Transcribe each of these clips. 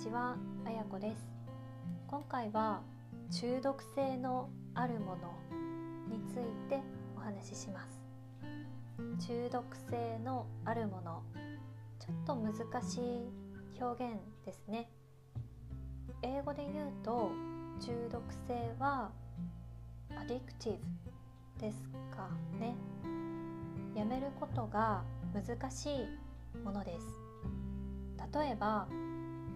ちは、あやこです。今回は中毒性のあるものについてお話しします。中毒性のあるものちょっと難しい表現ですね。英語で言うと中毒性はアディクティブですかね。やめることが難しいものです。例えば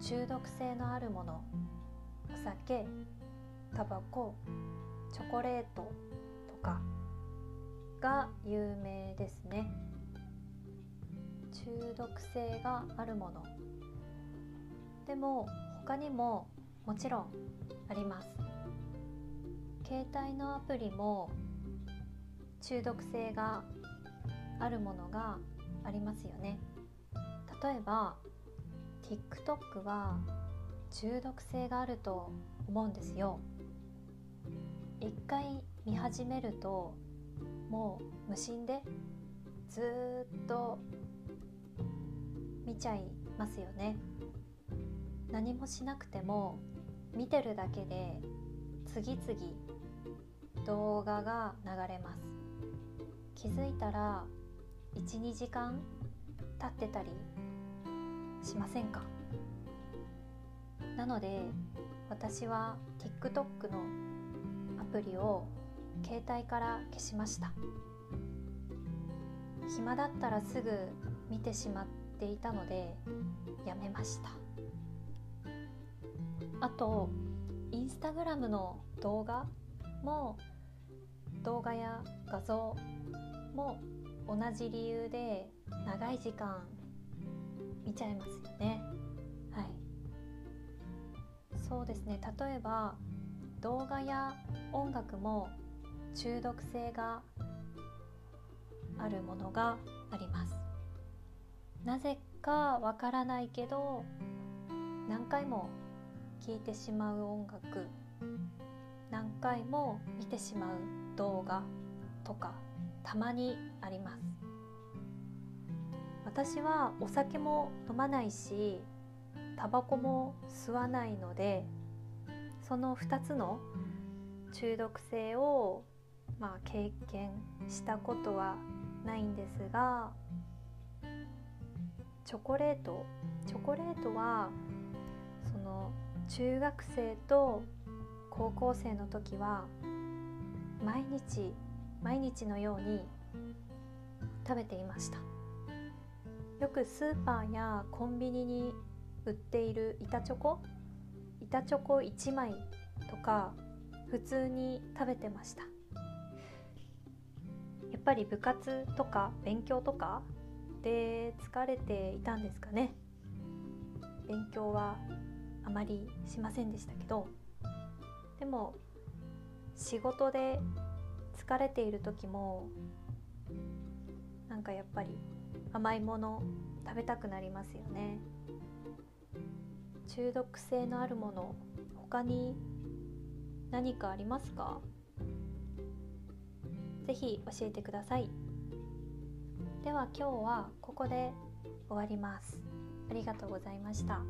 中毒性のあるものお酒タバコチョコレートとかが有名ですね。中毒性があるもの。でも他にももちろんあります。携帯のアプリも中毒性があるものがありますよね。例えば TikTok は中毒性があると思うんですよ。一回見始めるともう無心でずっと見ちゃいますよね。何もしなくても見てるだけで次々動画が流れます。気づいたら12時間経ってたりしませんか？なので私は TikTok のアプリを携帯から消しました。暇だったらすぐ見てしまっていたのでやめました。あとインスタグラムの動画も動画や画像も同じ理由で長い時間見ちゃいますよね。はい。そうですね。例えば動画や音楽も中毒性があるものがあります。なぜかわからないけど何回も聴いてしまう音楽何回も見てしまう動画とかたまにあります。私はお酒も飲まないしタバコも吸わないのでその2つの中毒性をまあ経験したことはないんですがチョコレートチョコレートはその中学生と高校生の時は毎日毎日のように食べていました。よくスーパーやコンビニに売っている板チョコ？板チョコ1枚とか普通に食べてました。やっぱり部活とか勉強とかで疲れていたんですかね。勉強はあまりしませんでしたけど。でも仕事で疲れている時もなんかやっぱり甘いもの食べたくなりますよね。中毒性のあるもの他に何かありますか？ぜひ教えてください。では今日はここで終わります。ありがとうございました。